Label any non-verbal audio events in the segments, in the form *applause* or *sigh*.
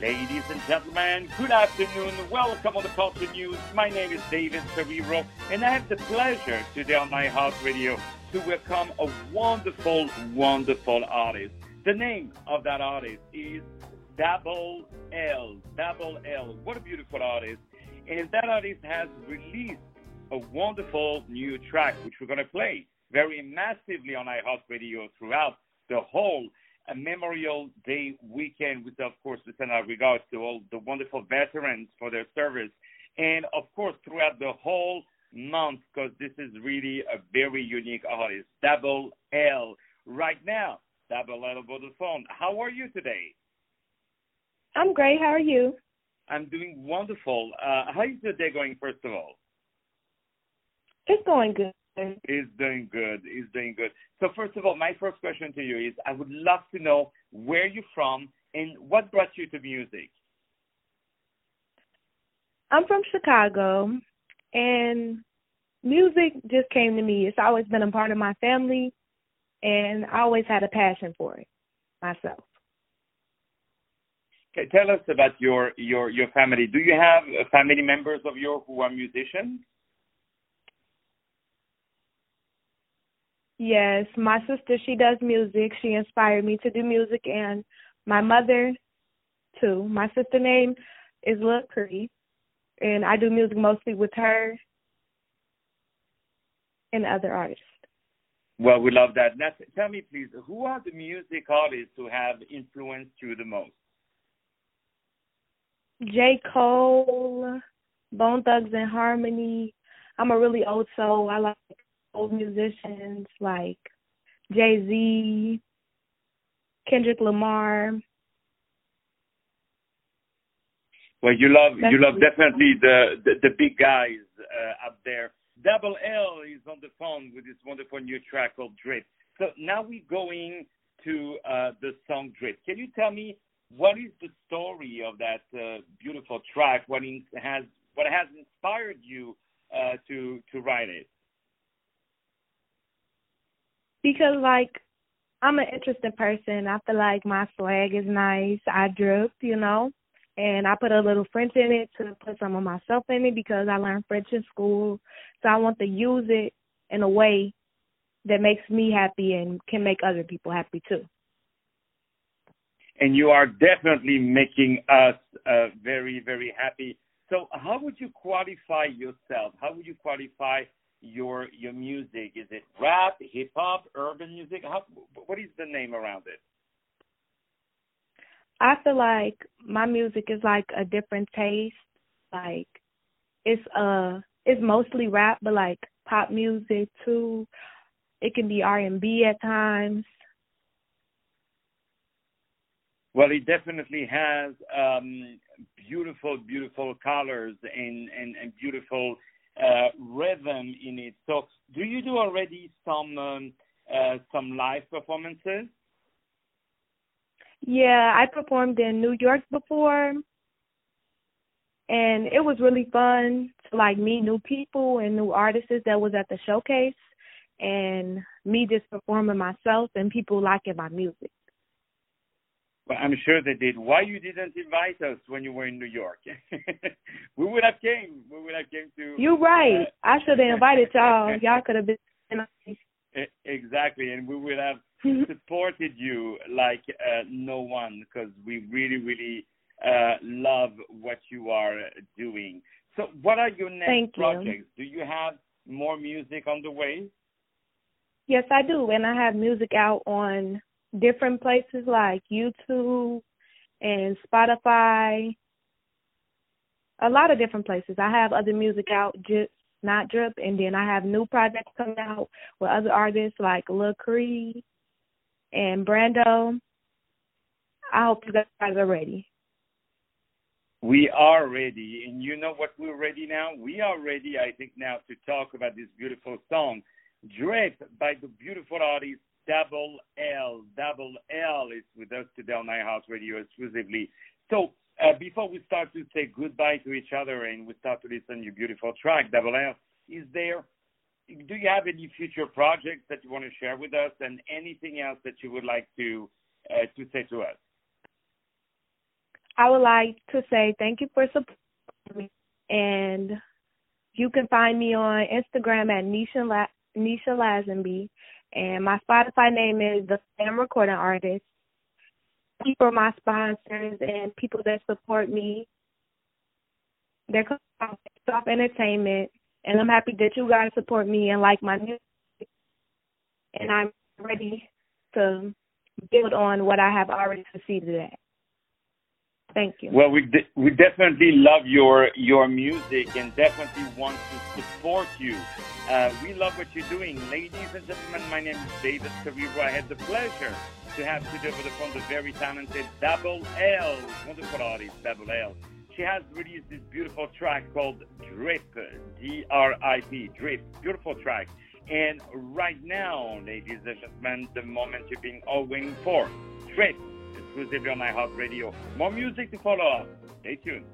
Ladies and gentlemen, good afternoon. Welcome on the Culture News. My name is David Ferrero, and I have the pleasure today on my house radio to welcome a wonderful, wonderful artist. The name of that artist is Double L. Double L. What a beautiful artist. And that artist has released a wonderful new track, which we're going to play very massively on iHeart Radio throughout the whole uh, Memorial Day weekend, with, of course, we send our regards to all the wonderful veterans for their service. And, of course, throughout the whole month, because this is really a very unique artist, Double L. Right now, Double L over the phone. How are you today? I'm great. How are you? I'm doing wonderful. Uh, how is your day going, first of all? It's going good. Is doing good. Is doing good. So first of all, my first question to you is: I would love to know where you're from and what brought you to music. I'm from Chicago, and music just came to me. It's always been a part of my family, and I always had a passion for it myself. Okay, tell us about your your your family. Do you have family members of yours who are musicians? Yes, my sister, she does music. She inspired me to do music, and my mother, too. My sister name is Lil Cree, and I do music mostly with her and other artists. Well, we love that. Now, tell me, please, who are the music artists who have influenced you the most? J. Cole, Bone Thugs-n-Harmony. I'm a really old soul. I like old musicians like Jay Z, Kendrick Lamar. Well, you love That's you love definitely the, the, the big guys uh, up there. Double L is on the phone with this wonderful new track called Drip. So now we're going to uh, the song Drip. Can you tell me what is the story of that uh, beautiful track? What has what has inspired you uh, to to write it? Because like I'm an interesting person. I feel like my swag is nice. I drip, you know, and I put a little French in it to put some of myself in it because I learned French in school. So I want to use it in a way that makes me happy and can make other people happy too. And you are definitely making us uh, very, very happy. So, how would you qualify yourself? How would you qualify your your music? Is it rap, hip hop, urban music? How, what is the name around it? I feel like my music is like a different taste. Like it's uh it's mostly rap, but like pop music too. It can be R and B at times. Well, it definitely has um, beautiful, beautiful colors and, and, and beautiful rhythm in it. So, do you do already some um, uh, some live performances? Yeah, I performed in New York before, and it was really fun to like meet new people and new artists that was at the showcase, and me just performing myself and people liking my music. Well, I'm sure they did. Why you didn't invite us when you were in New York? *laughs* we would have came. We would have came to. You're right. Uh, I should have invited y'all. *laughs* Y'all could have been. Exactly, and we would have *laughs* supported you like uh, no one because we really, really uh, love what you are doing. So, what are your next Thank projects? You. Do you have more music on the way? Yes, I do, and I have music out on different places like YouTube and Spotify. A lot of different places. I have other music out, just not drip, and then I have new projects coming out with other artists like Lil Cree and Brando. I hope you guys are ready. We are ready, and you know what we're ready now? We are ready, I think, now to talk about this beautiful song, Drip by the beautiful artist L us today on Radio exclusively. So uh, before we start to say goodbye to each other and we start to listen to your beautiful track, Double L, is there? Do you have any future projects that you want to share with us, and anything else that you would like to uh, to say to us? I would like to say thank you for supporting me, and you can find me on Instagram at Nisha La- Nisha Lazenby, and my Spotify name is the Fam Recording Artist. People are my sponsors and people that support me. They're called Stop Entertainment, and I'm happy that you guys support me and like my music. And I'm ready to build on what I have already succeeded at. Thank you. Well, we de- we definitely love your your music and definitely want to support you. Uh, we love what you're doing, ladies and gentlemen. My name is David Carrero. I had the pleasure to have today over the phone the very talented Double L, wonderful artist Double L. She has released this beautiful track called Drip, D-R-I-P, Drip, beautiful track. And right now, ladies and gentlemen, the moment you've been all waiting for, Drip exclusively on iHeartRadio. More music to follow. Stay tuned.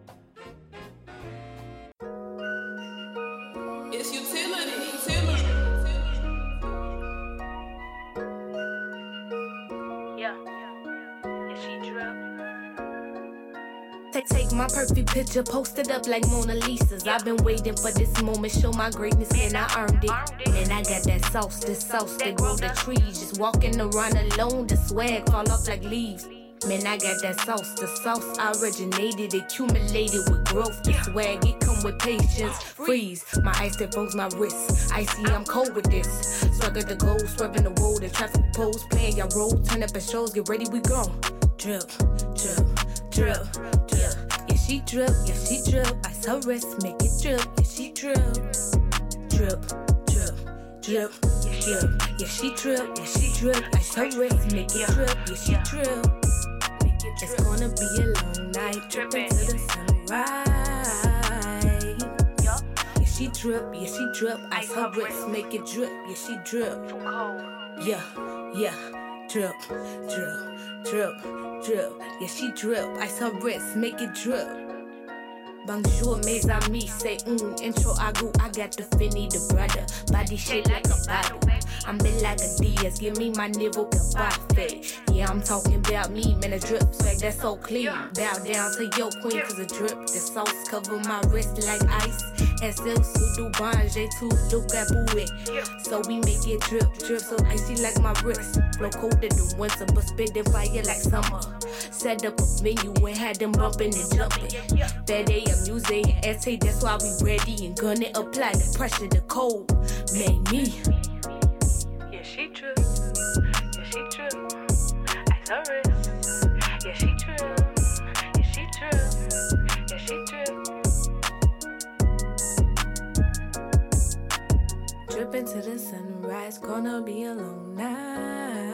Take, take my perfect picture, post it up like Mona Lisa's. I've been waiting for this moment, show my greatness, and I earned it. And I got that sauce, the sauce that grow the trees. Just walking around alone, the swag fall off like leaves. Man, I got that sauce. The sauce I originated, accumulated with growth. The swag, it come with patience. Freeze, my ice that froze my wrist. Icy, I'm cold with this. Swagger the gold, swerving the road. The traffic pose, playing your role. Turn up at shows, get ready, we go. Drip, drip, drip, she drip, yeah, she drip. Ice her wrist, make it drip. Yeah, she drip, drip, drip, drip, drip. Yeah, she drip, yeah, she drip. Ice her wrist, make it drip. Yeah, she drip. It's gonna be a long night, dripping to the sunrise. Yeah, she drip, yeah, she drip. Ice her wrist, make it drip, yeah, she drip. Oh. Yeah, yeah, drip, drip, drip, drip. Yeah, she drip. Ice her wrist, make it drip. Bonjour, mes amis, say mm, intro go, I got the finny, the brother, body shit like a bottle. I'm big like a Diaz, give me my nibble cabafe. Yeah, I'm talking about me, man, a drip swag that's so clean. Bow down to your queen, cause a drip, the sauce cover my wrist like ice. SL Sudu Banje to look at bouet. So we make it drip, drip, so icy like my wrist. Flow colder than winter, but spitting fire like summer. Set up a venue and had them bumping and jumping. Bad AM music, SA, that's why we ready and gonna apply the pressure, the cold. Make me. Yeah, she true. Yeah, she true. Ice her wrist. Yeah, she true. Yeah, she true. Yeah, she true. Dripping to the sunrise, gonna be a long night.